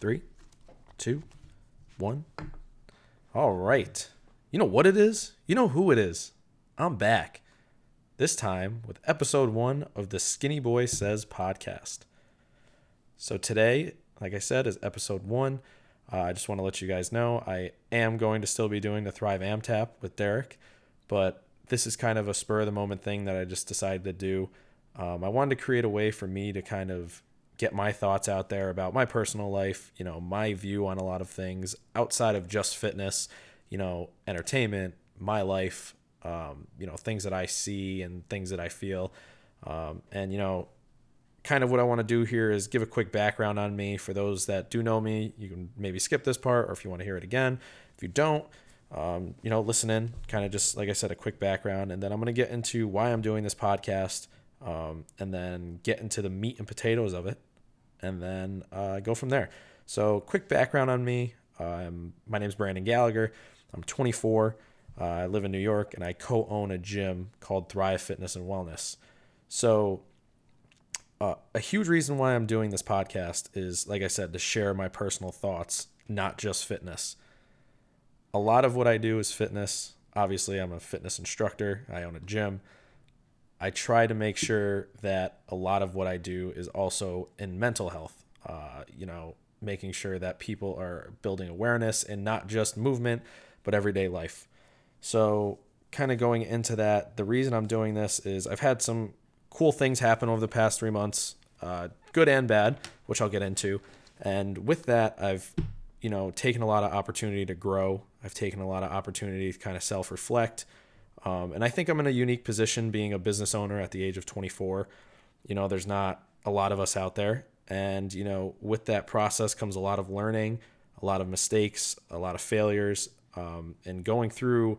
Three, two, one. All right. You know what it is? You know who it is? I'm back. This time with episode one of the Skinny Boy Says podcast. So today, like I said, is episode one. Uh, I just want to let you guys know I am going to still be doing the Thrive AmTap with Derek, but this is kind of a spur of the moment thing that I just decided to do. Um, I wanted to create a way for me to kind of get my thoughts out there about my personal life, you know, my view on a lot of things outside of just fitness, you know, entertainment, my life, um, you know, things that I see and things that I feel. Um, and, you know, kind of what I want to do here is give a quick background on me for those that do know me. You can maybe skip this part, or if you want to hear it again. If you don't, um, you know, listen in, kind of just like I said, a quick background, and then I'm going to get into why I'm doing this podcast, um, and then get into the meat and potatoes of it, and then uh, go from there. So, quick background on me. Um, my name is Brandon Gallagher. I'm 24. Uh, I live in New York, and I co-own a gym called Thrive Fitness and Wellness. So, uh, a huge reason why I'm doing this podcast is, like I said, to share my personal thoughts, not just fitness. A lot of what I do is fitness. Obviously, I'm a fitness instructor, I own a gym. I try to make sure that a lot of what I do is also in mental health. Uh, you know, making sure that people are building awareness and not just movement, but everyday life. So, kind of going into that, the reason I'm doing this is I've had some cool things happen over the past three months, uh, good and bad, which I'll get into. And with that, I've you know taken a lot of opportunity to grow. I've taken a lot of opportunity to kind of self reflect. Um, and I think I'm in a unique position being a business owner at the age of 24. You know, there's not a lot of us out there. And, you know, with that process comes a lot of learning, a lot of mistakes, a lot of failures, um, and going through,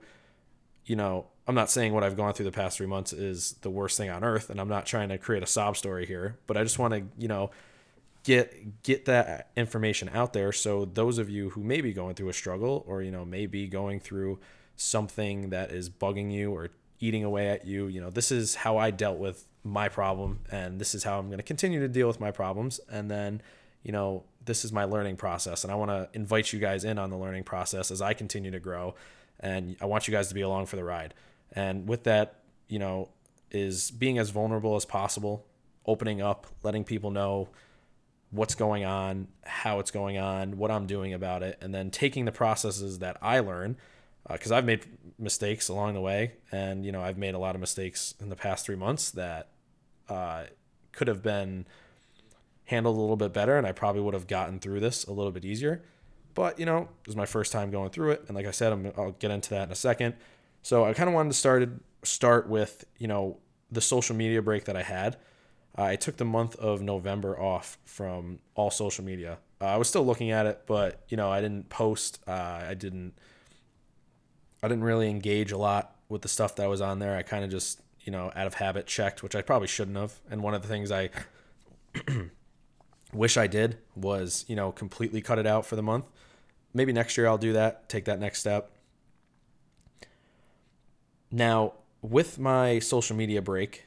you know, I'm not saying what I've gone through the past three months is the worst thing on earth, and I'm not trying to create a sob story here, but I just want to, you know, get get that information out there so those of you who may be going through a struggle or you know may be going through something that is bugging you or eating away at you, you know, this is how I dealt with my problem and this is how I'm going to continue to deal with my problems and then, you know, this is my learning process and I want to invite you guys in on the learning process as I continue to grow and I want you guys to be along for the ride. And with that, you know, is being as vulnerable as possible, opening up, letting people know what's going on, how it's going on, what I'm doing about it, and then taking the processes that I learn because uh, I've made mistakes along the way, and you know I've made a lot of mistakes in the past three months that uh, could have been handled a little bit better, and I probably would have gotten through this a little bit easier. But you know, it was my first time going through it, and like I said, i will get into that in a second. So I kind of wanted to start start with you know the social media break that I had. Uh, I took the month of November off from all social media. Uh, I was still looking at it, but you know I didn't post. Uh, I didn't. I didn't really engage a lot with the stuff that was on there. I kind of just you know out of habit checked, which I probably shouldn't have. And one of the things I wish I did was you know completely cut it out for the month. Maybe next year I'll do that. Take that next step. Now, with my social media break,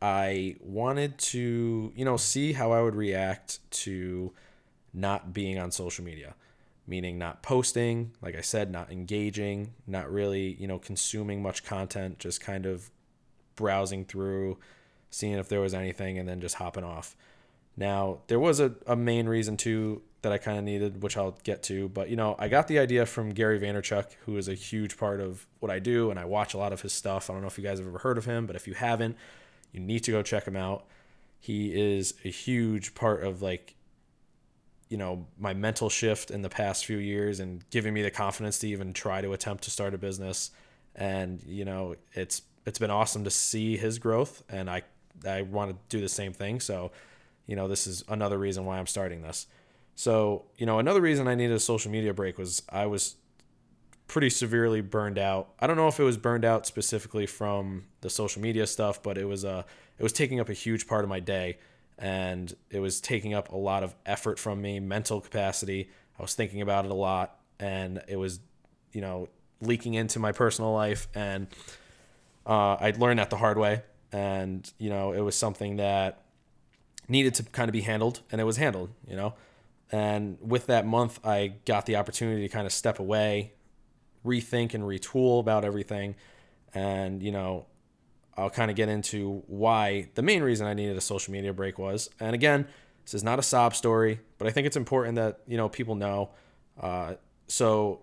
I wanted to, you know, see how I would react to not being on social media, meaning not posting, like I said, not engaging, not really, you know, consuming much content, just kind of browsing through, seeing if there was anything, and then just hopping off. Now, there was a, a main reason too that I kind of needed, which I'll get to. But you know, I got the idea from Gary Vaynerchuk, who is a huge part of what I do, and I watch a lot of his stuff. I don't know if you guys have ever heard of him, but if you haven't, you need to go check him out. He is a huge part of like, you know, my mental shift in the past few years and giving me the confidence to even try to attempt to start a business. And you know, it's it's been awesome to see his growth, and I I want to do the same thing. So, you know, this is another reason why I'm starting this. So, you know, another reason I needed a social media break was I was pretty severely burned out. I don't know if it was burned out specifically from the social media stuff, but it was uh it was taking up a huge part of my day and it was taking up a lot of effort from me, mental capacity. I was thinking about it a lot and it was, you know, leaking into my personal life and uh, I learned that the hard way and, you know, it was something that needed to kind of be handled and it was handled, you know. And with that month, I got the opportunity to kind of step away, rethink and retool about everything. And, you know, I'll kind of get into why the main reason I needed a social media break was. And again, this is not a sob story, but I think it's important that, you know, people know. Uh, so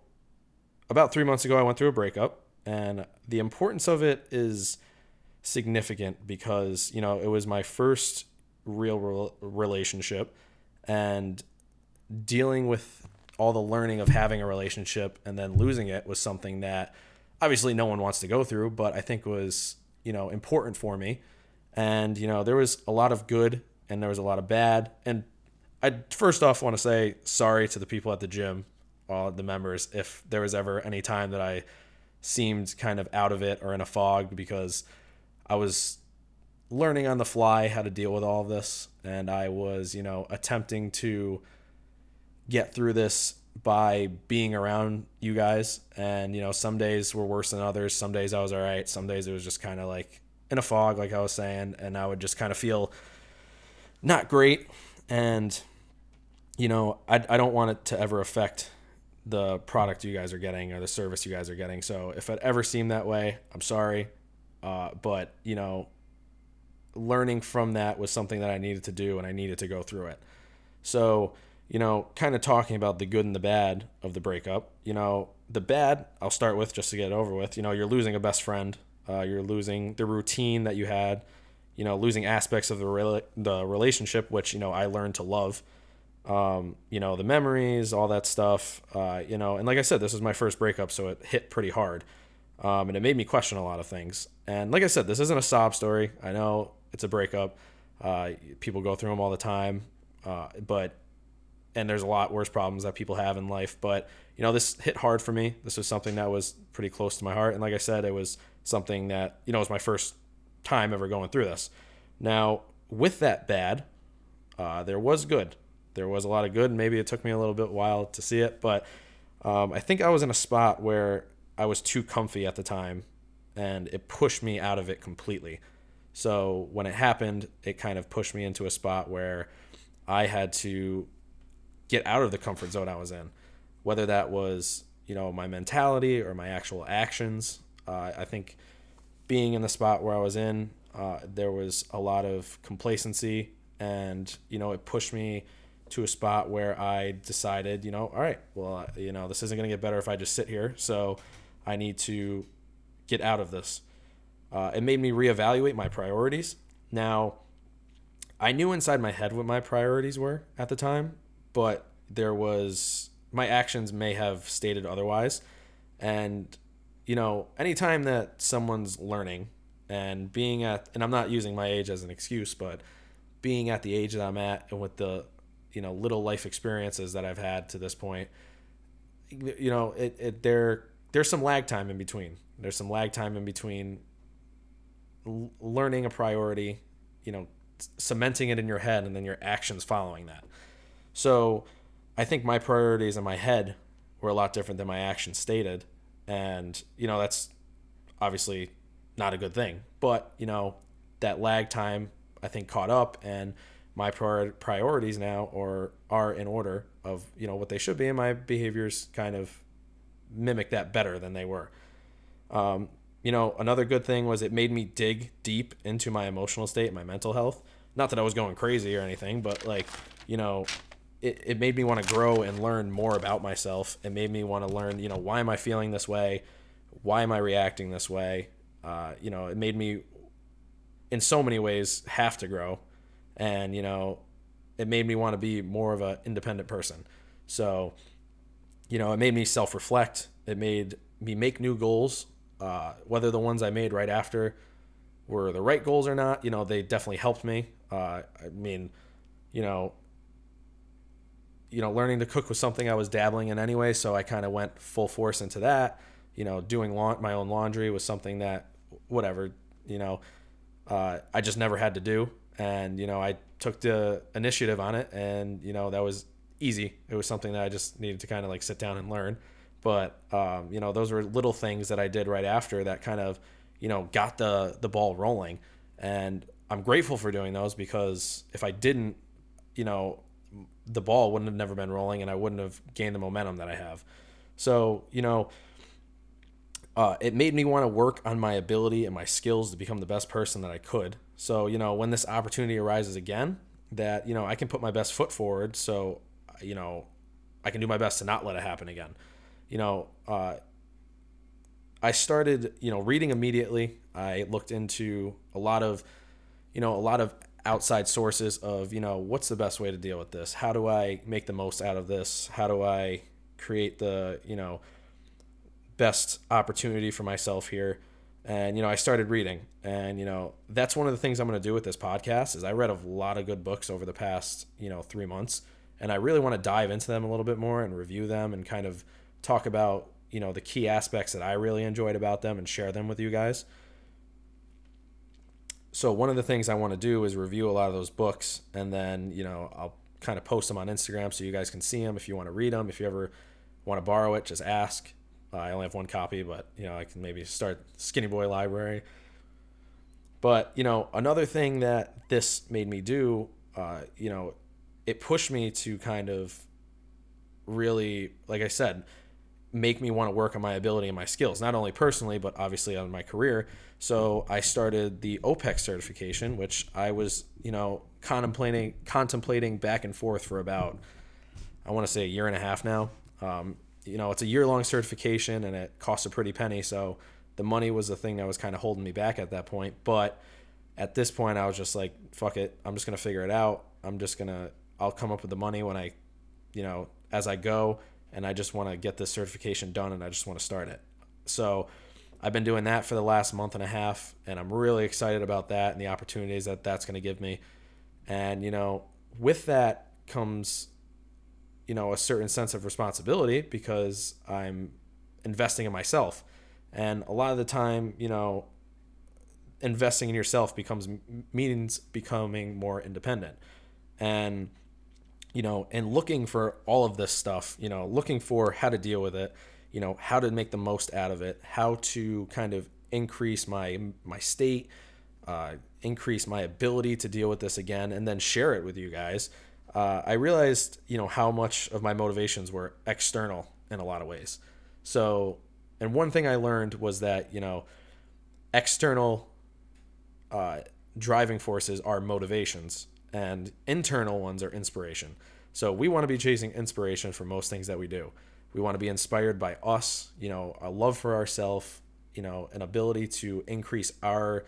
about three months ago, I went through a breakup, and the importance of it is significant because, you know, it was my first real relationship. And dealing with all the learning of having a relationship and then losing it was something that obviously no one wants to go through, but I think was, you know, important for me. And, you know, there was a lot of good and there was a lot of bad. And I first off want to say sorry to the people at the gym, all the members, if there was ever any time that I seemed kind of out of it or in a fog because I was learning on the fly how to deal with all of this. And I was, you know, attempting to get through this by being around you guys. And, you know, some days were worse than others. Some days I was all right. Some days it was just kind of like in a fog, like I was saying. And I would just kind of feel not great. And, you know, I, I don't want it to ever affect the product you guys are getting or the service you guys are getting. So if it ever seemed that way, I'm sorry. Uh, but, you know, learning from that was something that I needed to do and I needed to go through it. So, you know, kind of talking about the good and the bad of the breakup. You know, the bad, I'll start with just to get it over with. You know, you're losing a best friend. Uh, you're losing the routine that you had. You know, losing aspects of the re- the relationship, which you know I learned to love. Um, you know, the memories, all that stuff. Uh, you know, and like I said, this was my first breakup, so it hit pretty hard, um, and it made me question a lot of things. And like I said, this isn't a sob story. I know it's a breakup. Uh, people go through them all the time, uh, but and there's a lot worse problems that people have in life. But you know, this hit hard for me. This was something that was pretty close to my heart, and like I said, it was something that you know was my first time ever going through this. Now, with that bad, uh, there was good. There was a lot of good, and maybe it took me a little bit while to see it, but um, I think I was in a spot where I was too comfy at the time, and it pushed me out of it completely. So when it happened, it kind of pushed me into a spot where I had to get out of the comfort zone I was in, whether that was you know my mentality or my actual actions. Uh, I think being in the spot where I was in, uh, there was a lot of complacency, and you know it pushed me to a spot where I decided, you know, all right, well, you know, this isn't going to get better if I just sit here, so I need to get out of this. Uh, it made me reevaluate my priorities. Now, I knew inside my head what my priorities were at the time, but there was my actions may have stated otherwise. And, you know, anytime that someone's learning and being at, and I'm not using my age as an excuse, but being at the age that I'm at and with the, you know, little life experiences that I've had to this point, you know, it, it there, there's some lag time in between. There's some lag time in between learning a priority, you know, cementing it in your head and then your actions following that. So I think my priorities in my head were a lot different than my actions stated. And, you know, that's obviously not a good thing. But, you know, that lag time, I think, caught up and my priorities now or are in order of, you know, what they should be. And my behaviors kind of mimic that better than they were. Um, you know, another good thing was it made me dig deep into my emotional state, my mental health. Not that I was going crazy or anything, but like, you know, it, it made me want to grow and learn more about myself. It made me want to learn, you know, why am I feeling this way? Why am I reacting this way? Uh, you know, it made me, in so many ways, have to grow. And, you know, it made me want to be more of an independent person. So, you know, it made me self reflect. It made me make new goals. Uh, whether the ones I made right after were the right goals or not, you know, they definitely helped me. Uh, I mean, you know, you know, learning to cook was something I was dabbling in anyway, so I kind of went full force into that. You know, doing la- my own laundry was something that, whatever, you know, uh, I just never had to do, and you know, I took the initiative on it, and you know, that was easy. It was something that I just needed to kind of like sit down and learn. But um, you know, those were little things that I did right after that kind of, you know, got the the ball rolling, and I'm grateful for doing those because if I didn't, you know, the ball wouldn't have never been rolling and I wouldn't have gained the momentum that I have. So, you know, uh, it made me want to work on my ability and my skills to become the best person that I could. So, you know, when this opportunity arises again, that, you know, I can put my best foot forward. So, you know, I can do my best to not let it happen again. You know, uh, I started, you know, reading immediately. I looked into a lot of, you know, a lot of outside sources of, you know, what's the best way to deal with this? How do I make the most out of this? How do I create the, you know, best opportunity for myself here? And, you know, I started reading. And, you know, that's one of the things I'm going to do with this podcast is I read a lot of good books over the past, you know, 3 months, and I really want to dive into them a little bit more and review them and kind of talk about, you know, the key aspects that I really enjoyed about them and share them with you guys so one of the things I want to do is review a lot of those books, and then you know I'll kind of post them on Instagram so you guys can see them if you want to read them. If you ever want to borrow it, just ask. Uh, I only have one copy, but you know I can maybe start Skinny Boy Library. But you know another thing that this made me do, uh, you know, it pushed me to kind of really, like I said, make me want to work on my ability and my skills, not only personally, but obviously on my career. So I started the OPEX certification, which I was, you know, contemplating contemplating back and forth for about, I want to say a year and a half now. Um, you know, it's a year long certification and it costs a pretty penny. So the money was the thing that was kind of holding me back at that point. But at this point, I was just like, fuck it. I'm just going to figure it out. I'm just going to, I'll come up with the money when I, you know, as I go and I just want to get this certification done and I just want to start it. So I've been doing that for the last month and a half and I'm really excited about that and the opportunities that that's going to give me. And you know, with that comes you know a certain sense of responsibility because I'm investing in myself. And a lot of the time, you know, investing in yourself becomes means becoming more independent. And you know, and looking for all of this stuff, you know, looking for how to deal with it, you know, how to make the most out of it, how to kind of increase my my state, uh, increase my ability to deal with this again, and then share it with you guys. Uh, I realized, you know, how much of my motivations were external in a lot of ways. So, and one thing I learned was that, you know, external uh, driving forces are motivations and internal ones are inspiration. So we want to be chasing inspiration for most things that we do. We want to be inspired by us, you know, a love for ourselves, you know, an ability to increase our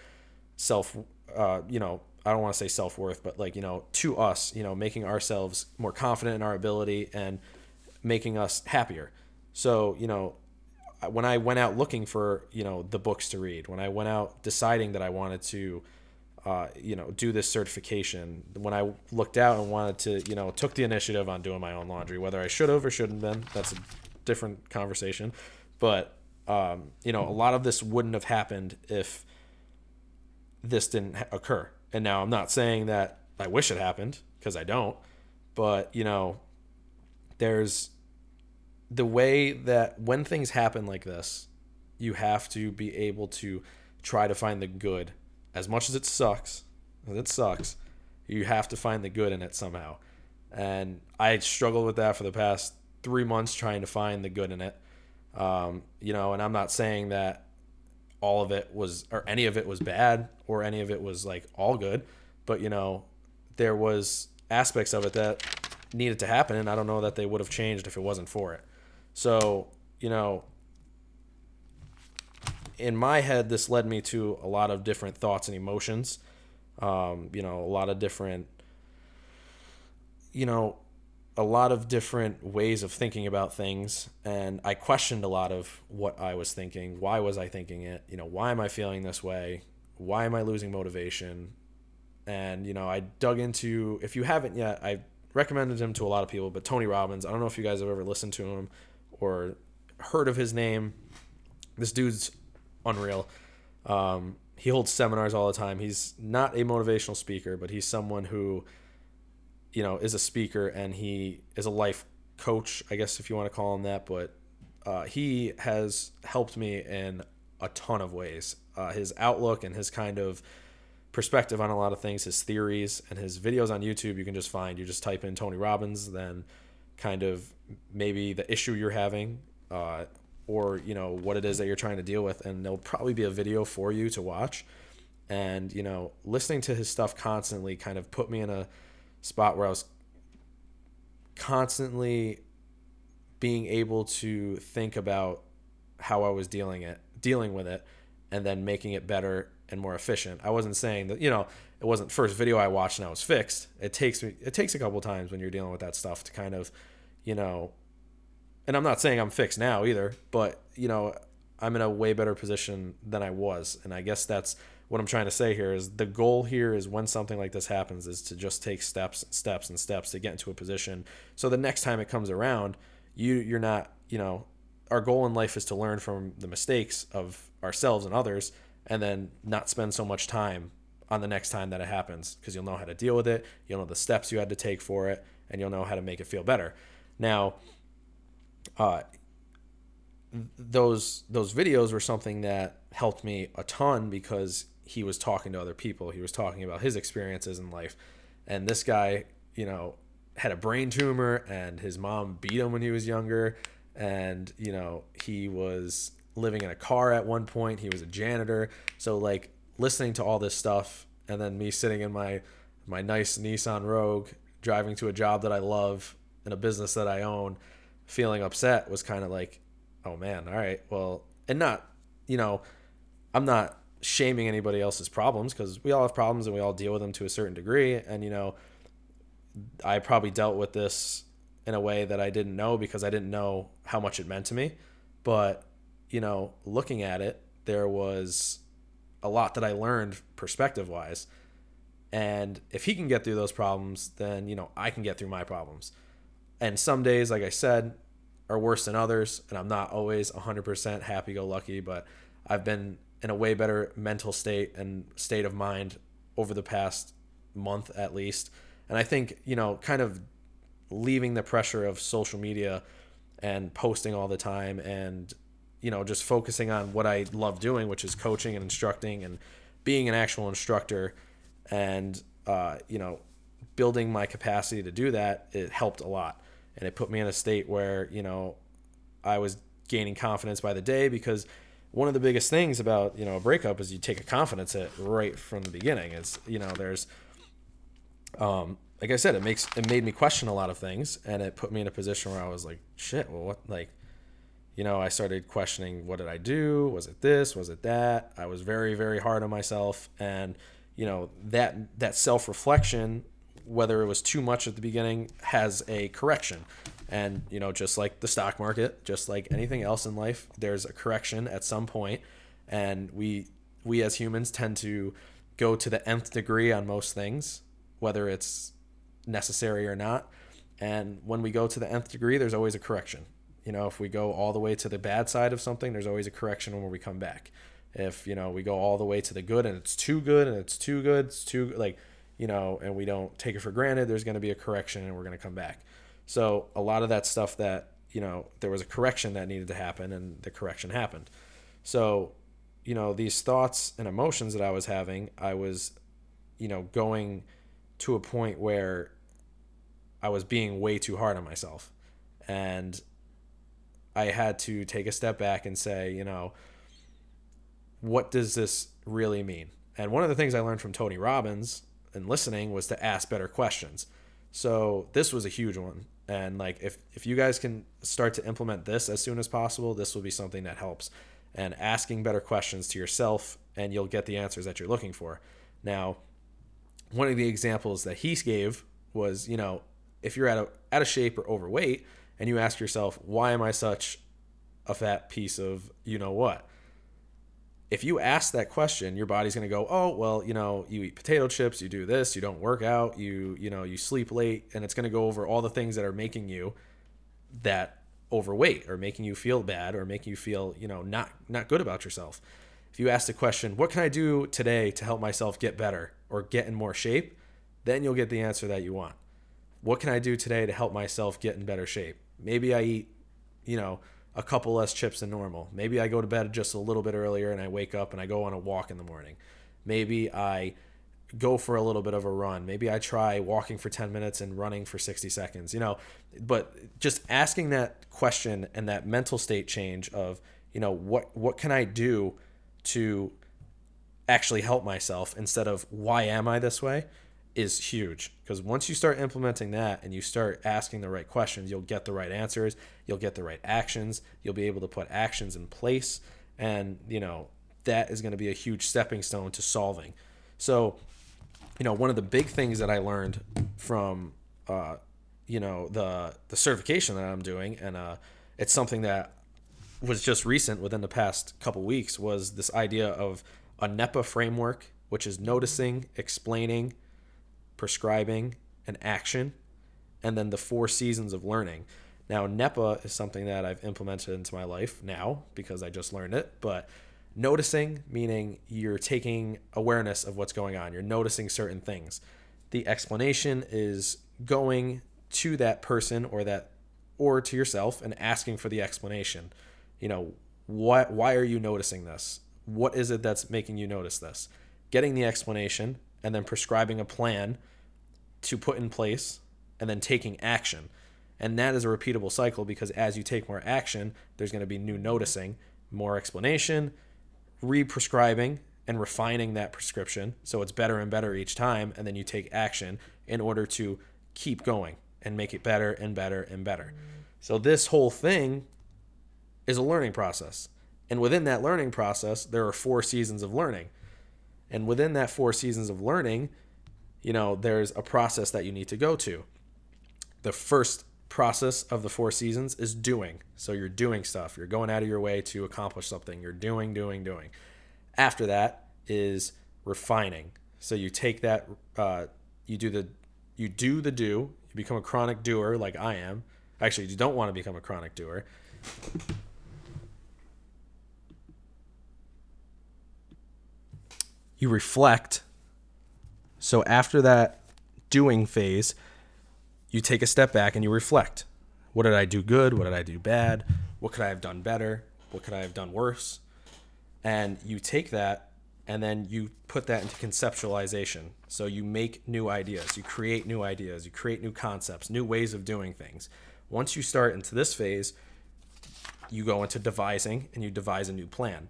self, uh, you know, I don't want to say self worth, but like, you know, to us, you know, making ourselves more confident in our ability and making us happier. So, you know, when I went out looking for, you know, the books to read, when I went out deciding that I wanted to, uh, you know, do this certification. When I looked out and wanted to, you know, took the initiative on doing my own laundry, whether I should have or shouldn't have been, that's a different conversation. But, um, you know, a lot of this wouldn't have happened if this didn't occur. And now I'm not saying that I wish it happened because I don't, but, you know, there's the way that when things happen like this, you have to be able to try to find the good as much as it sucks, it sucks, you have to find the good in it somehow. And I struggled with that for the past three months trying to find the good in it. Um, you know, and I'm not saying that all of it was or any of it was bad or any of it was like all good, but you know, there was aspects of it that needed to happen and I don't know that they would have changed if it wasn't for it. So, you know, in my head, this led me to a lot of different thoughts and emotions. Um, you know, a lot of different, you know, a lot of different ways of thinking about things. And I questioned a lot of what I was thinking. Why was I thinking it? You know, why am I feeling this way? Why am I losing motivation? And, you know, I dug into, if you haven't yet, I recommended him to a lot of people, but Tony Robbins, I don't know if you guys have ever listened to him or heard of his name. This dude's unreal. Um, he holds seminars all the time. He's not a motivational speaker, but he's someone who, you know, is a speaker and he is a life coach, I guess if you want to call him that. But uh, he has helped me in a ton of ways. Uh, his outlook and his kind of perspective on a lot of things, his theories, and his videos on YouTube. You can just find. You just type in Tony Robbins, then kind of maybe the issue you're having, uh, or you know what it is that you're trying to deal with, and there'll probably be a video for you to watch. And you know, listening to his stuff constantly kind of put me in a spot where I was constantly being able to think about how I was dealing it, dealing with it, and then making it better and more efficient. I wasn't saying that you know it wasn't first video I watched and I was fixed. It takes me it takes a couple times when you're dealing with that stuff to kind of, you know, and I'm not saying I'm fixed now either, but you know, I'm in a way better position than I was, and I guess that's what I'm trying to say here is the goal here is when something like this happens is to just take steps and steps and steps to get into a position so the next time it comes around you you're not you know our goal in life is to learn from the mistakes of ourselves and others and then not spend so much time on the next time that it happens because you'll know how to deal with it. You'll know the steps you had to take for it and you'll know how to make it feel better. Now uh, those those videos were something that helped me a ton because he was talking to other people he was talking about his experiences in life and this guy you know had a brain tumor and his mom beat him when he was younger and you know he was living in a car at one point. He was a janitor. So like listening to all this stuff and then me sitting in my my nice Nissan Rogue driving to a job that I love in a business that I own, feeling upset was kind of like, oh man, all right, well, and not, you know, I'm not shaming anybody else's problems because we all have problems and we all deal with them to a certain degree. And, you know, I probably dealt with this in a way that I didn't know because I didn't know how much it meant to me. But you know, looking at it, there was a lot that I learned perspective wise. And if he can get through those problems, then, you know, I can get through my problems. And some days, like I said, are worse than others. And I'm not always 100% happy go lucky, but I've been in a way better mental state and state of mind over the past month at least. And I think, you know, kind of leaving the pressure of social media and posting all the time and you know, just focusing on what I love doing, which is coaching and instructing and being an actual instructor and, uh, you know, building my capacity to do that, it helped a lot. And it put me in a state where, you know, I was gaining confidence by the day because one of the biggest things about, you know, a breakup is you take a confidence hit right from the beginning. It's, you know, there's, um, like I said, it makes, it made me question a lot of things and it put me in a position where I was like, shit, well, what, like, you know, I started questioning what did I do? Was it this? Was it that? I was very, very hard on myself. And, you know, that that self reflection, whether it was too much at the beginning, has a correction. And, you know, just like the stock market, just like anything else in life, there's a correction at some. And we we as humans tend to go to the nth degree on most things, whether it's necessary or not. And when we go to the nth degree, there's always a correction you know, if we go all the way to the bad side of something, there's always a correction when we come back. If, you know, we go all the way to the good and it's too good and it's too good, it's too like, you know, and we don't take it for granted, there's going to be a correction and we're going to come back. So, a lot of that stuff that, you know, there was a correction that needed to happen and the correction happened. So, you know, these thoughts and emotions that I was having, I was, you know, going to a point where I was being way too hard on myself. And I had to take a step back and say, you know, what does this really mean? And one of the things I learned from Tony Robbins and listening was to ask better questions. So this was a huge one. And like if if you guys can start to implement this as soon as possible, this will be something that helps. And asking better questions to yourself and you'll get the answers that you're looking for. Now, one of the examples that he gave was, you know, if you're out of out of shape or overweight, and you ask yourself, why am I such a fat piece of you know what? If you ask that question, your body's going to go, "Oh, well, you know, you eat potato chips, you do this, you don't work out, you, you know, you sleep late." And it's going to go over all the things that are making you that overweight or making you feel bad or making you feel, you know, not not good about yourself. If you ask the question, "What can I do today to help myself get better or get in more shape?" then you'll get the answer that you want. What can I do today to help myself get in better shape? Maybe I eat, you know, a couple less chips than normal. Maybe I go to bed just a little bit earlier and I wake up and I go on a walk in the morning. Maybe I go for a little bit of a run. Maybe I try walking for 10 minutes and running for 60 seconds, you know, but just asking that question and that mental state change of, you know, what what can I do to actually help myself instead of why am I this way is huge because once you start implementing that and you start asking the right questions, you'll get the right answers, you'll get the right actions, you'll be able to put actions in place and, you know, that is going to be a huge stepping stone to solving. So, you know, one of the big things that I learned from, uh, you know, the the certification that I'm doing, and uh, it's something that was just recent within the past couple weeks, was this idea of a NEPA framework, which is noticing, explaining, prescribing, and action, and then the four seasons of learning. Now, NEPA is something that I've implemented into my life now because I just learned it, but Noticing, meaning you're taking awareness of what's going on, you're noticing certain things. The explanation is going to that person or that or to yourself and asking for the explanation. You know, why why are you noticing this? What is it that's making you notice this? Getting the explanation and then prescribing a plan to put in place and then taking action. And that is a repeatable cycle because as you take more action, there's going to be new noticing, more explanation, re-prescribing and refining that prescription so it's better and better each time and then you take action in order to keep going and make it better and better and better. So this whole thing is a learning process. And within that learning process there are four seasons of learning and within that four seasons of learning you know there's a process that you need to go to the first process of the four seasons is doing. So you're doing stuff. You're going out of your way to accomplish something. You're doing, doing, doing. After that is refining. So you take that, uh, you do the, you do the do. You become a chronic doer, like I am. Actually, you don't want to become a chronic doer. You reflect. So after that doing phase, you take a step back and you reflect. What did I do good? What did I do bad? What could I have done better? What could I have done worse? And you take that and then you put that into conceptualization. So you make new ideas, you create new ideas, you create new concepts, new ways of doing things. Once you start into this phase, you go into devising and you devise a new plan.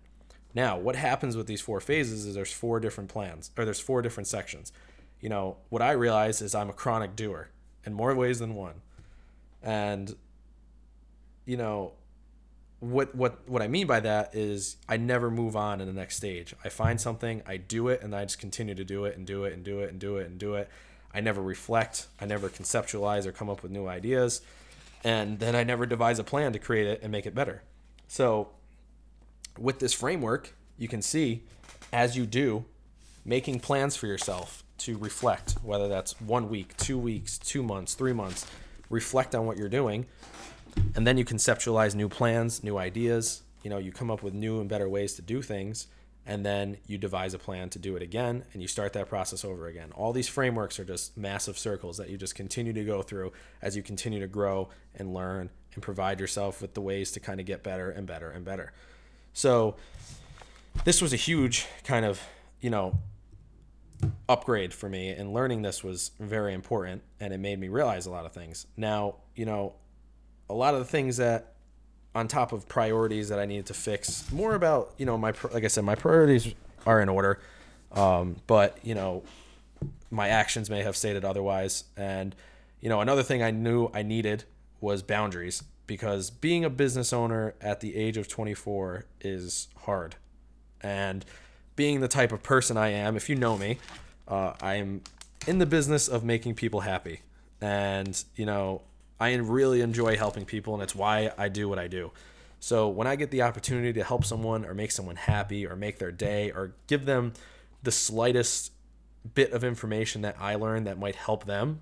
Now, what happens with these four phases is there's four different plans, or there's four different sections. You know, what I realize is I'm a chronic doer in more ways than one. And you know, what what what I mean by that is I never move on in the next stage. I find something, I do it, and I just continue to do it and do it and do it and do it and do it. I never reflect, I never conceptualize or come up with new ideas, and then I never devise a plan to create it and make it better. So, with this framework, you can see as you do, making plans for yourself to reflect, whether that's one week, two weeks, two months, three months, reflect on what you're doing. And then you conceptualize new plans, new ideas. You know, you come up with new and better ways to do things. And then you devise a plan to do it again and you start that process over again. All these frameworks are just massive circles that you just continue to go through as you continue to grow and learn and provide yourself with the ways to kind of get better and better and better. So, this was a huge kind of, you know, upgrade for me and learning this was very important and it made me realize a lot of things. Now you know a lot of the things that on top of priorities that i needed to fix more about you know my like i said my priorities are in order um, but you know my actions may have stated otherwise and you know another thing i knew i needed was boundaries because being a business owner at the age of 24 is hard and being the type of person I am, if you know me, uh, I am in the business of making people happy. And, you know, I really enjoy helping people, and it's why I do what I do. So when I get the opportunity to help someone or make someone happy or make their day or give them the slightest bit of information that I learned that might help them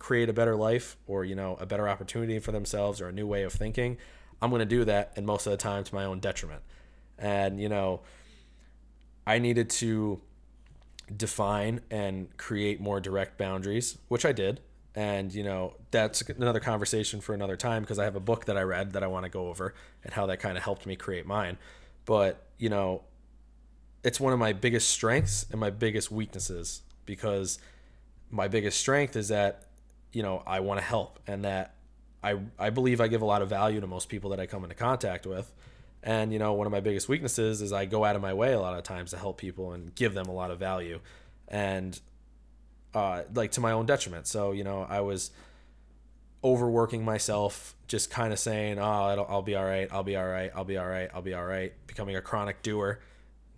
create a better life or, you know, a better opportunity for themselves or a new way of thinking, I'm going to do that. And most of the time to my own detriment. And, you know, I needed to define and create more direct boundaries, which I did. And, you know, that's another conversation for another time because I have a book that I read that I want to go over and how that kind of helped me create mine. But, you know, it's one of my biggest strengths and my biggest weaknesses because my biggest strength is that you know I want to help and that I I believe I give a lot of value to most people that I come into contact with. And you know, one of my biggest weaknesses is I go out of my way a lot of times to help people and give them a lot of value, and uh, like to my own detriment. So you know, I was overworking myself, just kind of saying, "Oh, I'll, I'll be all right. I'll be all right. I'll be all right. I'll be all right." Becoming a chronic doer,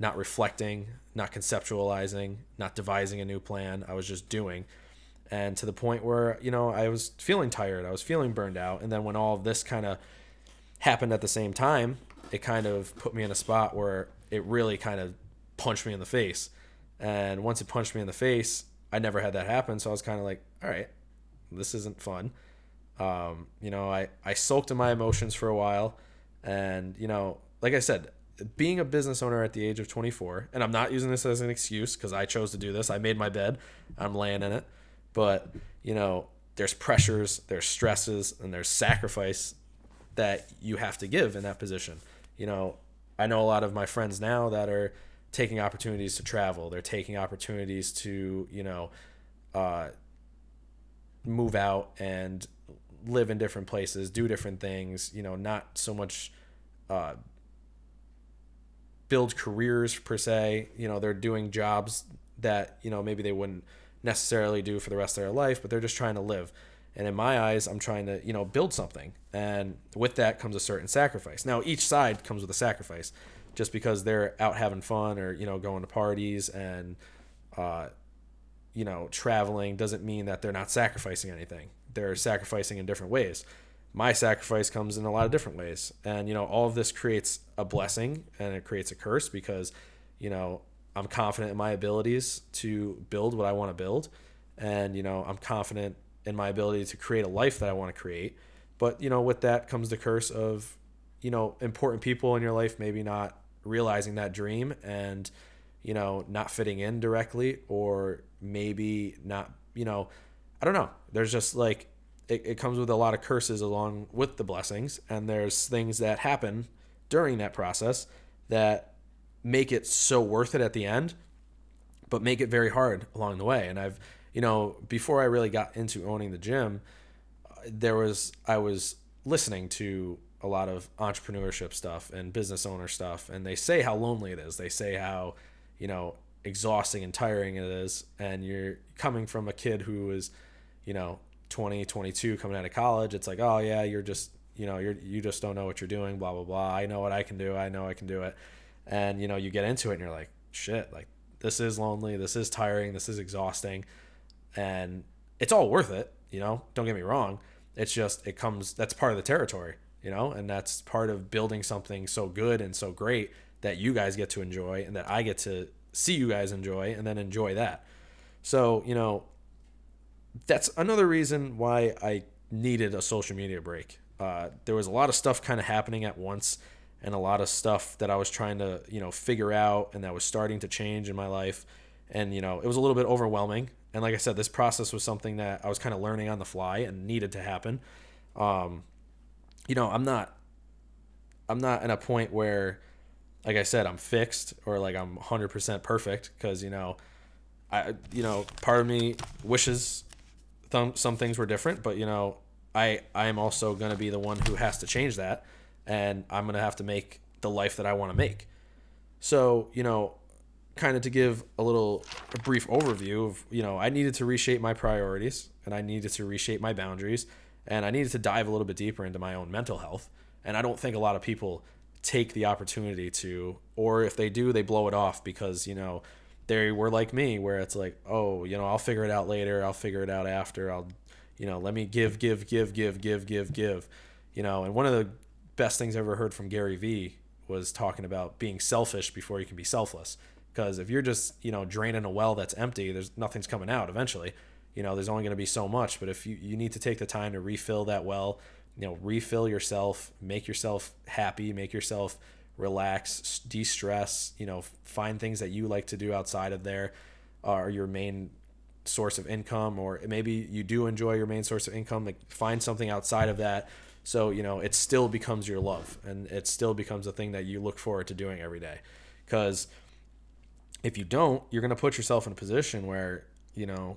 not reflecting, not conceptualizing, not devising a new plan. I was just doing. And to the point where, you know, I was feeling tired, I was feeling burned out. And then when all of this kind of happened at the same time, it kind of put me in a spot where it really kind of punched me in the face. And once it punched me in the face, I never had that happen. So I was kind of like, all right, this isn't fun. Um, you know, I, I soaked in my emotions for a while. And, you know, like I said, being a business owner at the age of 24, and I'm not using this as an excuse because I chose to do this. I made my bed, I'm laying in it. But, you know, there's pressures, there's stresses, and there's sacrifice that you have to give in that position. You know, I know a lot of my friends now that are taking opportunities to travel. They're taking opportunities to, you know, uh, move out and live in different places, do different things, you know, not so much uh, build careers per se. You know, they're doing jobs that, you know, maybe they wouldn't necessarily do for the rest of their life, but they're just trying to live. And in my eyes, I'm trying to, you know, build something. And with that comes a certain sacrifice. Now, each side comes with a sacrifice. Just because they're out having fun or, you know, going to parties and, uh, you know, traveling doesn't mean that they're not sacrificing anything. They're sacrificing in different ways my sacrifice comes in a lot of different ways. And, you know, all of this creates a blessing and it creates a curse because, you know, I'm confident in my abilities to build what I want to build. And, you know, I'm confident in my ability to create a life that I want to create. But, you know, with that comes the curse of, you know, important people in your life maybe not realizing that dream and, you know, not fitting in directly or maybe not, you know, I don't know. There's just like it, it comes with a lot of curses along with the blessings and there's things that happen during that process that make it so worth it at the end but make it very hard along the way and i've you know before i really got into owning the gym there was i was listening to a lot of entrepreneurship stuff and business owner stuff and they say how lonely it is they say how you know exhausting and tiring it is and you're coming from a kid who is you know 20, 22 coming out of college, it's like, oh yeah, you're just, you know, you're you just don't know what you're doing, blah blah blah. I know what I can do. I know I can do it. And you know, you get into it and you're like, shit, like this is lonely, this is tiring, this is exhausting. And it's all worth it, you know? Don't get me wrong. It's just it comes that's part of the territory, you know? And that's part of building something so good and so great that you guys get to enjoy and that I get to see you guys enjoy and then enjoy that. So, you know, that's another reason why I needed a social media break. Uh, there was a lot of stuff kind of happening at once and a lot of stuff that I was trying to, you know, figure out and that was starting to change in my life. And, you know, it was a little bit overwhelming. And like I said, this process was something that I was kind of learning on the fly and needed to happen. Um, you know, I'm not, I'm not in a point where, like I said, I'm fixed or like I'm 100% perfect because, you know, I, you know, part of me wishes th- some things were different, but you know, I I am also going to be the one who has to change that, and I'm going to have to make the life that I want to make. So you know, kind of to give a little a brief overview of you know, I needed to reshape my priorities and I needed to reshape my boundaries and I needed to dive a little bit deeper into my own mental health. And I don't think a lot of people take the opportunity to, or if they do, they blow it off because you know they were like me where it's like oh you know i'll figure it out later i'll figure it out after i'll you know let me give give give give give give give you know and one of the best things i ever heard from gary vee was talking about being selfish before you can be selfless. Because if you're just you know draining a well that's empty there's nothing's coming out eventually. You know there's only going to be so much. But if you, you need to take the time to refill that well you know refill yourself make yourself happy make yourself relax, de-stress, you know, find things that you like to do outside of there are your main source of income. Or maybe you do enjoy your main source of income, like find something outside of that so, you know, it still becomes your love and it still becomes a thing that you look forward to doing every day. Cuz if you don't, you're going to put yourself in a position where you know,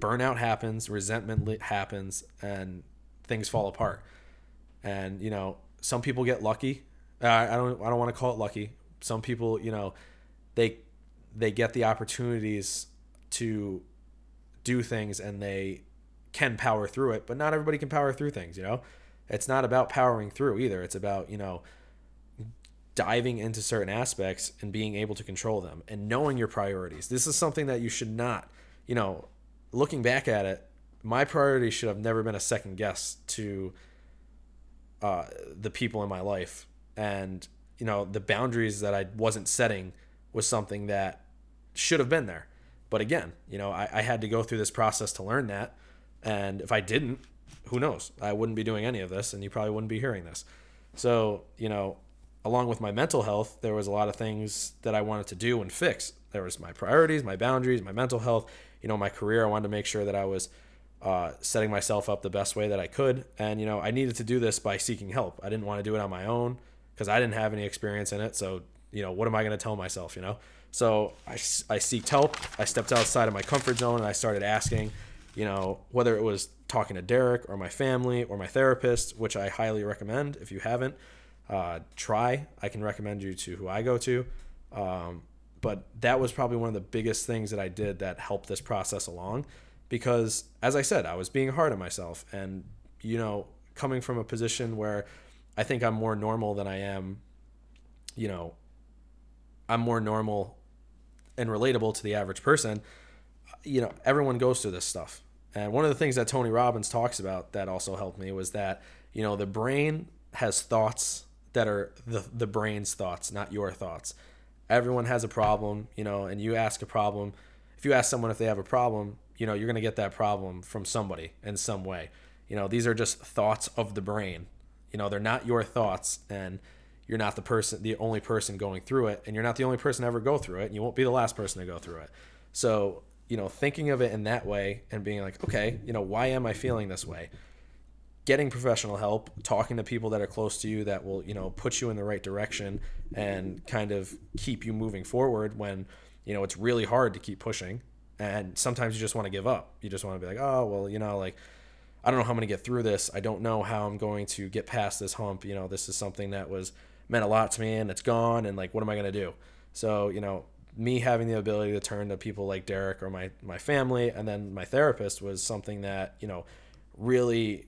burnout happens, resentment happens, and things fall apart. And you know, some people get lucky. Uh, I don't. I don't want to call it lucky. Some people, you know, they they get the opportunities to do things and they can power through it, but not everybody can power through things, you know? It's not about powering through either. It's about, you know, diving into certain aspects and being able to control them and knowing your priorities. This is something that you should not, you know, looking back at it, my priority should have never been a second guess to uh, the people in my life. And, you know, the boundaries that I wasn't setting was something that should have been there. But again, you know, I, I had to go through this process to learn that. And if I didn't, who knows? I wouldn't be doing any of this and you probably wouldn't be hearing this. So, you know, along with my mental health, there was a lot of things that I wanted to do and fix. There was my priorities, my boundaries, my mental health, you know, my career. I wanted to make sure that I was uh, setting myself up the best way that I could. And, you know, I needed to do this by seeking help. I didn't want to do it on my own because I didn't have any experience in it. So, you know, what am I going to tell myself, you know? So I, I seeked help. I stepped outside of my comfort zone and I started asking, you know, whether it was talking to Derek or my family or my therapist, which I highly recommend if you haven't. Uh, try. I can recommend you to who I go to. Um, but that was probably one of the biggest things that I did that helped this process along because, as I said, I was being hard on myself. And, you know, coming from a position where I think I'm more normal than I am, you know, I'm more normal and relatable to the average person, you know, everyone goes through this stuff. And one of the things that Tony Robbins talks about that also helped me was that, you know, the brain has thoughts that are the, the brain's thoughts, not your thoughts. Everyone has a problem, you know, and you ask a problem. If you ask someone if they have a problem, you know, you're going to get that problem from somebody in some way. You know, these are just thoughts of the brain. You know, they're not your thoughts. And, you're not the person the only person going through it and you're not the only person ever go through it and you won't be the last person to go through it so you know thinking of it in that way and being like okay you know why am i feeling this way getting professional help talking to people that are close to you that will you know put you in the right direction and kind of keep you moving forward when you know it's really hard to keep pushing and sometimes you just want to give up you just want to be like oh well you know like I don't know how I'm going to get through this. I don't know how I'm going to get past this hump. You know, this is something that was meant a lot to me and it's gone and like what am I going to do? So, you know, me having the ability to turn to people like Derek or my my family and then my therapist was something that, you know, really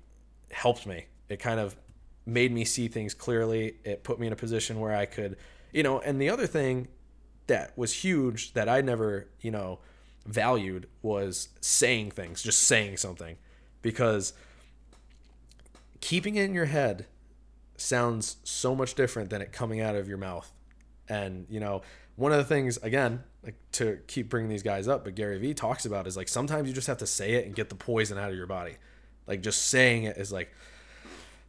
helped me. It kind of made me see things clearly. It put me in a position where I could, you know, and the other thing that was huge that I never, you know, valued was saying things, just saying something because keeping it in your head sounds so much different than it coming out of your mouth. And, you know, one of the things, again, like to keep bringing these guys up, but Gary Vee talks about is like sometimes you just have to say it and get the poison out of your body. Like just saying it is like,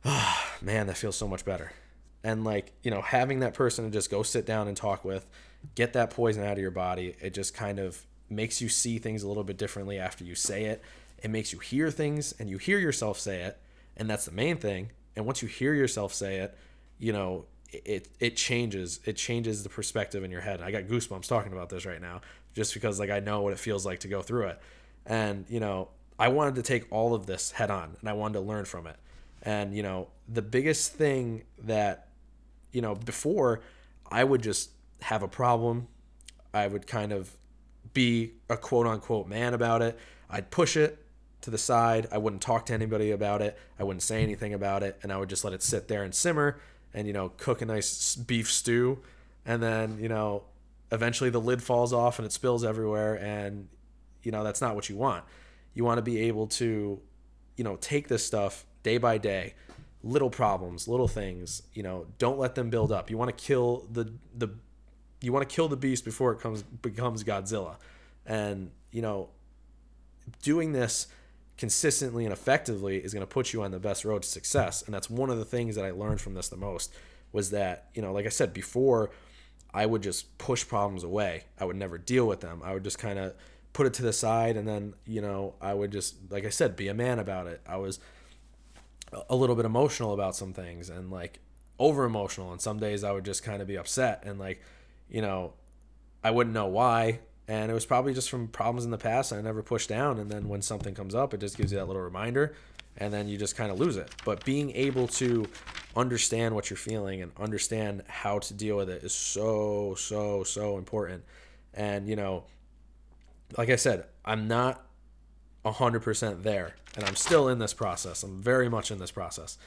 oh, man, that feels so much better. And like, you know, having that person to just go sit down and talk with, get that poison out of your body, it just kind of makes you see things a little bit differently after you say it. It makes you hear things and you hear yourself say it. And that's the main thing and once you hear yourself say it you know it it changes it changes the perspective in your head. I got goosebumps talking about this right now just because like i know what it feels like to go through it. And you know i wanted to take all of this head on and i wanted to learn from it. And you know the biggest thing that you know before i would just have a problem. I would kind of be a quote unquote man about it. I'd push it to the side. I wouldn't talk to anybody about it. I wouldn't say anything about it, and I would just let it sit there and simmer, and you know, cook a nice beef stew, and then you know, eventually the lid falls off and it spills everywhere, and you know, that's not what you want. You want to be able to, you know, take this stuff day by day, little problems, little things. You know, don't let them build up. You want to kill the the, you want to kill the beast before it comes becomes Godzilla, and you know, doing this consistently and effectively is going to put you on the best road to success. And that's one of the things that i learned from this the most was that you know like i said before i would just push problems away. I would never deal with them. I would just kind of put it to the side and then you know i would just like i said be a man about it. I was a little bit emotional about some things and like over emotional and some days i would just kind of be upset and like you know i wouldn't know why And it was probably just from problems in the past I never pushed down. And then when something comes up, it just gives you that little reminder and then you just kind of lose it. But being able to understand what you're feeling and understand how to deal with it is so, so, so important. And, you know, like I said, I'm not 100% there and I'm still in this process. I'm very much in this process.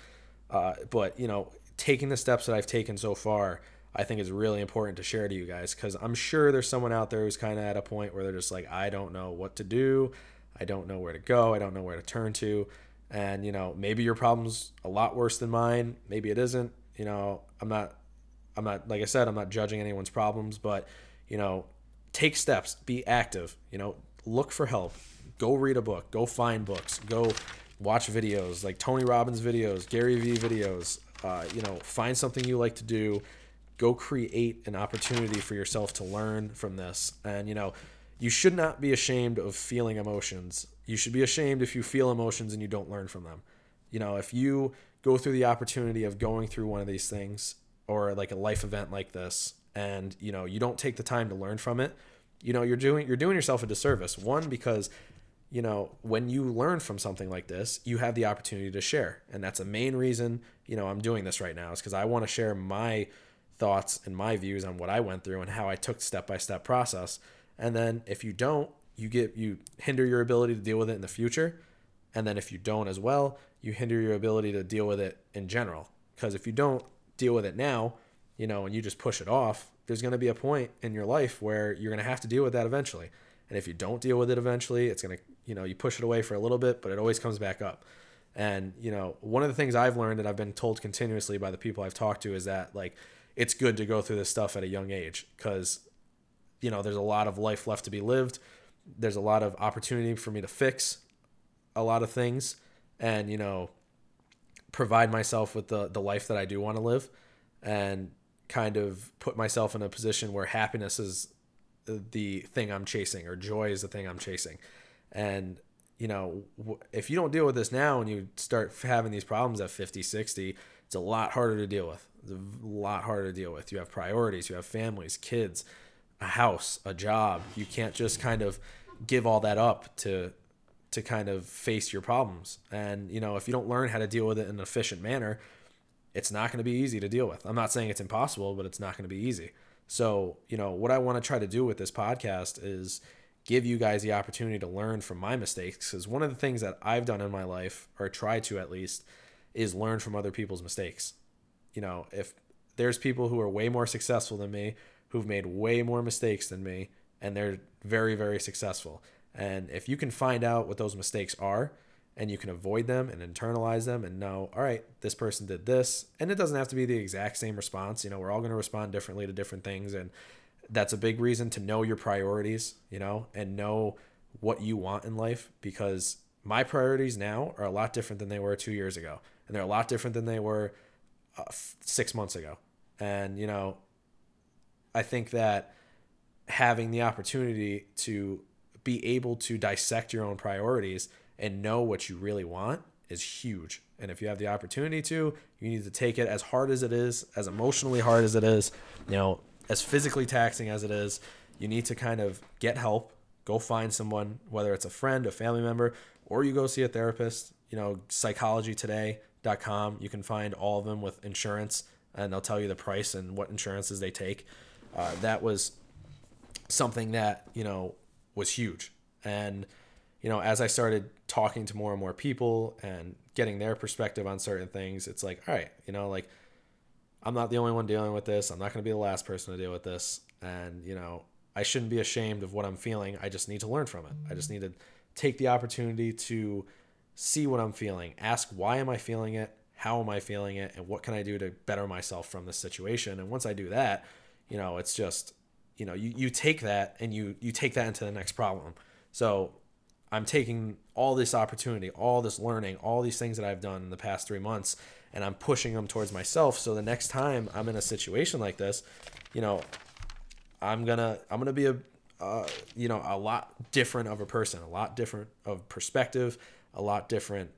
Uh, but, you know, taking the steps that I've taken so far, I think is really important to share to you guys because I'm sure there's someone out there who's kind of at a point where they're just like, I don't know what to do. I don't know where to go. I don't know where to turn to. And, you know, maybe your problem's a lot worse than mine. Maybe it isn't. You know, I'm not, I'm not, like I said, I'm not judging anyone's problems, but, you know, take steps, be active, you know, look for help, go read a book, go find books, go watch videos like Tony Robbins videos, Gary Vee videos, uh, you know, find something you like to do, go create an opportunity for yourself to learn from this. And, you know, you should not be ashamed of feeling emotions. You should be ashamed if you feel emotions and you don't learn from them. You know, if you go through the opportunity of going through one of these things or like a life event like this and, you know, you don't take the time to learn from it, you know, you're doing you're doing yourself a disservice. One because you know, when you learn from something like this, you have the opportunity to share. And that's a main reason, you know, I'm doing this right now is because I want to share my thoughts and my views on what I went through and how I took step by step process and then if you don't, you get you hinder your ability to deal with it in the future. And then if you don't as well, you hinder your ability to deal with it in general. Because if you don't deal with it now, you know, and you just push it off, there's going to be a point in your life where you're going to have to deal with that eventually. And if you don't deal with it eventually, it's going to, you know, you push it away for a little bit, but it always comes back up. And, you know, one of the things I've learned and I've been told continuously by the people I've talked to is that, like, it's good to go through this stuff at a young age because you know, there's a lot of life left to be lived. There's a lot of opportunity for me to fix a lot of things and, you know, provide myself with the, the life that I do want to live and kind of put myself in a position where happiness is the thing I'm chasing or joy is the thing I'm chasing. And, you know, if you don't deal with this now and you start having these problems at 50, 60, it's a lot harder to deal with. A lot harder to deal with. You have priorities, you have families, kids, a house, a job. You can't just kind of give all that up to to kind of face your problems. And you know, if you don't learn how to deal with it in an efficient manner, it's not going to be easy to deal with. I'm not saying it's impossible, but it's not going to be easy. So, you know, what I want to try to do with this podcast is give you guys the opportunity to learn from my mistakes because one of the things that I've done in my life or try to at least is learn from other people's mistakes. You know, if there's people who are way more successful than me who've made way more mistakes than me and they're very very successful. And if you can find out what those mistakes are and you can avoid them and internalize them and know all right this person did this and it doesn't have to be the exact same response you know we're all going to respond differently to different things and that's a big reason to know your priorities you know and know what you want in life because my priorities now are a lot different than they were two years ago and they're a lot different than they were uh, six months ago and you know I think that having the opportunity to be able to dissect your own priorities and know what you really want is huge. And if you have the opportunity to, you need to take it as hard as it is, as emotionally hard as it is, you know, as physically taxing as it is. You need to kind of get help, go find someone, whether it's a friend, a family member, or you go see a therapist. You know, psychologytoday.com. You can find all of them with insurance, and they'll tell you the price and what insurances they take. Uh, that was something that you know was huge and you know as i started talking to more and more people and getting their perspective on certain things it's like all right you know like i'm not the only one dealing with this i'm not going to be the last person to deal with this and you know i shouldn't be ashamed of what i'm feeling i just need to learn from it i just need to take the opportunity to see what i'm feeling. Ask why am i feeling it? How am i feeling it? And what can i do to better myself from this situation? And once i do that you know it's just you know you, you take that and you you take that into the next problem. So i'm taking all this opportunity all this learning all these things that i've done in the past three months and i'm pushing them towards myself. So the next time i'm in a situation like this you know i'm gonna i'm gonna be a uh, you know a lot different of a person a lot different of perspective a lot different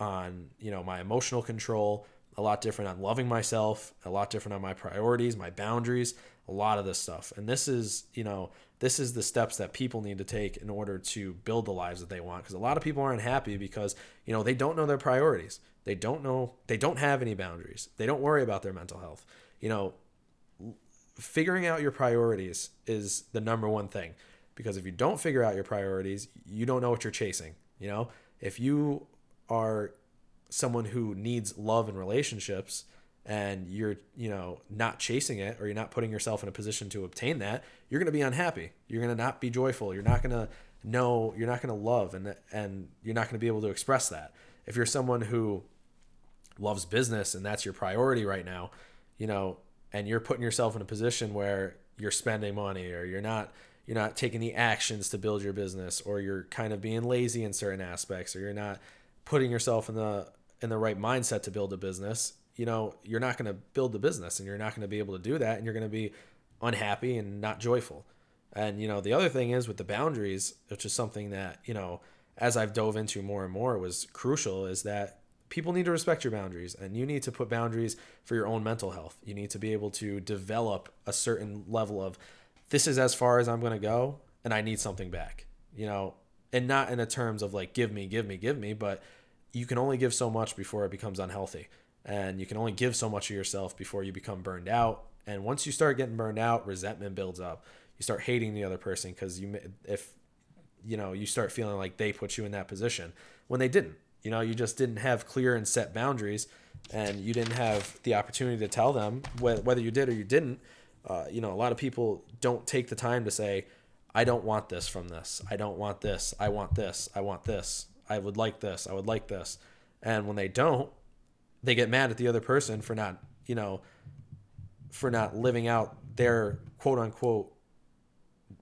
on you know my emotional control a lot different on loving myself, a lot different on my priorities, my boundaries, a lot of this stuff. And this is, you know, this is the steps that people need to take in order to build the lives that they want because a lot of people aren't happy because, you know, they don't know their priorities. They don't know they don't have any boundaries. They don't worry about their mental health. You know, figuring out your priorities is the number one thing because if you don't figure out your priorities, you don't know what you're chasing, you know? If you are someone who needs love and relationships and you're you know not chasing it or you're not putting yourself in a position to obtain that you're going to be unhappy. You're going to not be joyful. You're not going to know you're not going to love and and you're not going to be able to express that. If you're someone who loves business and that's your priority right now you know and you're putting yourself in a position where you're spending money or you're not you're not taking the actions to build your business or you're kind of being lazy in certain aspects or you're not putting yourself in the in the right mindset to build a business, you know, you're not going to build the business and you're not going to be able to do that and you're going to be unhappy and not joyful. And you know, the other thing is with the boundaries, which is something that, you know, as I've dove into more and more was crucial is that people need to respect your boundaries and you need to put boundaries for your own mental health. You need to be able to develop a certain level of this is as far as I'm going to go and I need something back. You know, and not in the terms of like give me, give me, give me, but you can only give so much before it becomes unhealthy. And you can only give so much of yourself before you become burned out. And once you start getting burned out, resentment builds up. You start hating the other person because you, if you know, you start feeling like they put you in that position when they didn't. You know, you just didn't have clear and set boundaries, and you didn't have the opportunity to tell them whether you did or you didn't. Uh, you know, a lot of people don't take the time to say, I don't want this from this. I don't want this. I want this. I want this. I would like this. I would like this. And when they don't, they get mad at the other person for not, you know, for not living out their quote unquote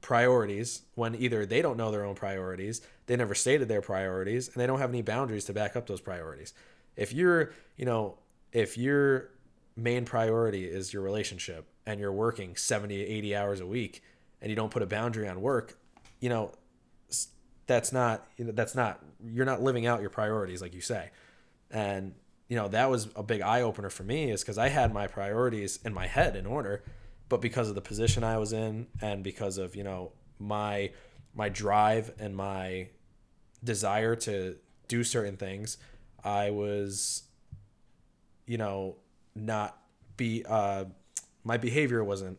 priorities when either they don't know their own priorities, they never stated their priorities, and they don't have any boundaries to back up those priorities. If you're, you know, if your main priority is your relationship and you're working 70, 80 hours a week and you don't put a boundary on work, you know, that's not you know that's not you're not living out your priorities like you say. And you know that was a big eye opener for me is because i had my priorities in my head in order but because of the position i was in and because of you know my my drive and my desire to do certain things i was you know not be uh my behavior wasn't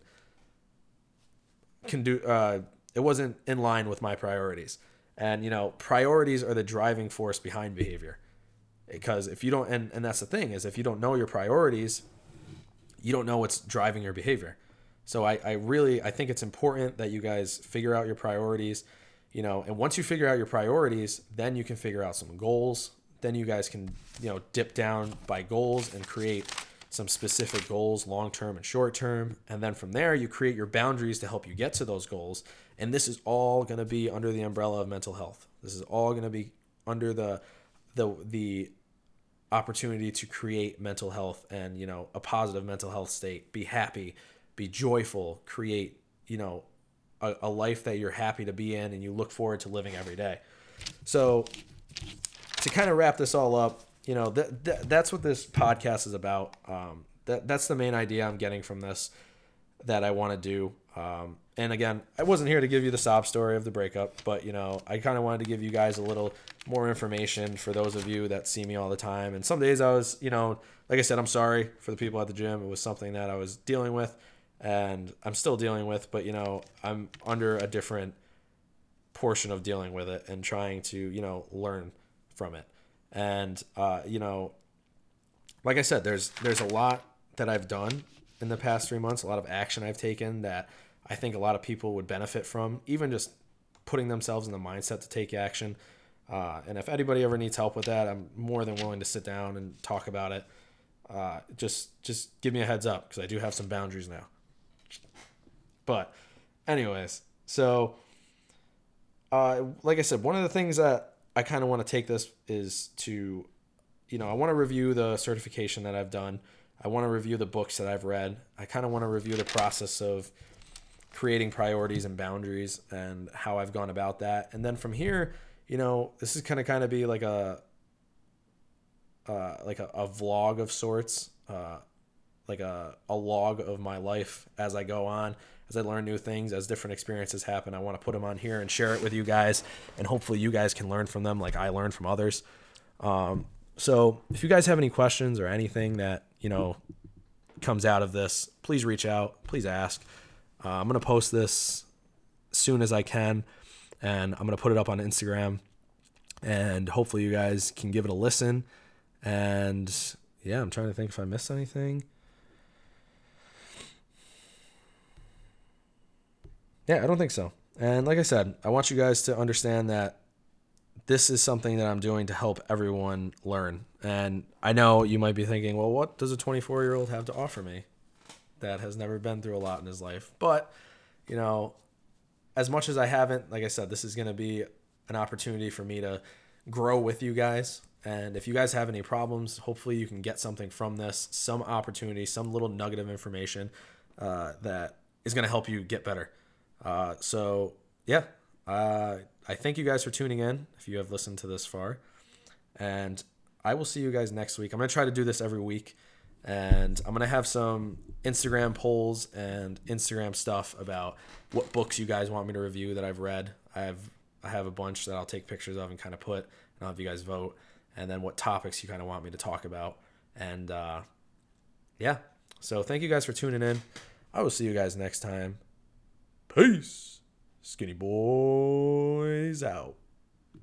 can do uh it wasn't in line with my priorities and you know, priorities are the driving force behind behavior. Because if you don't and, and that's the thing is if you don't know your priorities, you don't know what's driving your behavior. So I, I really I think it's important that you guys figure out your priorities, you know, and once you figure out your priorities, then you can figure out some goals. Then you guys can, you know, dip down by goals and create some specific goals, long term and short term. And then from there, you create your boundaries to help you get to those goals. And this is all going to be under the umbrella of mental health. This is all going to be under the the the opportunity to create mental health and you know a positive mental health state. Be happy, be joyful, create you know a, a life that you're happy to be in and you look forward to living every day. So to kind of wrap this all up, you know that, that that's what this podcast is about. Um, that that's the main idea I'm getting from this that I want to do. Um, and again, I wasn't here to give you the sob story of the breakup, but you know, I kind of wanted to give you guys a little more information for those of you that see me all the time. And some days I was, you know, like I said, I'm sorry for the people at the gym. It was something that I was dealing with and I'm still dealing with, but you know, I'm under a different portion of dealing with it and trying to, you know, learn from it. And uh, you know, like I said, there's there's a lot that I've done in the past three months, a lot of action I've taken that I think a lot of people would benefit from, even just putting themselves in the mindset to take action. Uh, and if anybody ever needs help with that, I'm more than willing to sit down and talk about it. Uh, just just give me a heads up because I do have some boundaries now. But, anyways, so uh, like I said, one of the things that I kind of want to take this is to, you know, I want to review the certification that I've done. I want to review the books that I've read. I kind of want to review the process of creating priorities and boundaries and how I've gone about that. And then from here, you know, this is kind of kind of be like a uh, like a, a vlog of sorts, uh, like a, a log of my life as I go on, as I learn new things, as different experiences happen. I want to put them on here and share it with you guys, and hopefully you guys can learn from them like I learned from others. Um, so if you guys have any questions or anything that you know comes out of this, please reach out. Please ask. Uh, I'm gonna post this soon as I can, and I'm gonna put it up on Instagram, and hopefully you guys can give it a listen. And yeah, I'm trying to think if I missed anything. Yeah, I don't think so. And like I said, I want you guys to understand that this is something that I'm doing to help everyone learn. And I know you might be thinking, well, what does a 24 year old have to offer me that has never been through a lot in his life? But, you know, as much as I haven't, like I said, this is going to be an opportunity for me to grow with you guys. And if you guys have any problems, hopefully you can get something from this, some opportunity, some little nugget of information uh, that is going to help you get better. Uh, so, yeah, uh, I thank you guys for tuning in if you have listened to this far. And I will see you guys next week. I'm to try to do this every week. And I'm to have some Instagram polls and Instagram stuff about what books you guys want me to review that I've read. I have I have a bunch that I'll take pictures of and kind of put, and I'll have you guys vote. And then what topics you kind of want me to talk about. And uh, yeah, so thank you guys for tuning in. I will see you guys next time. Peace. Skinny boys out.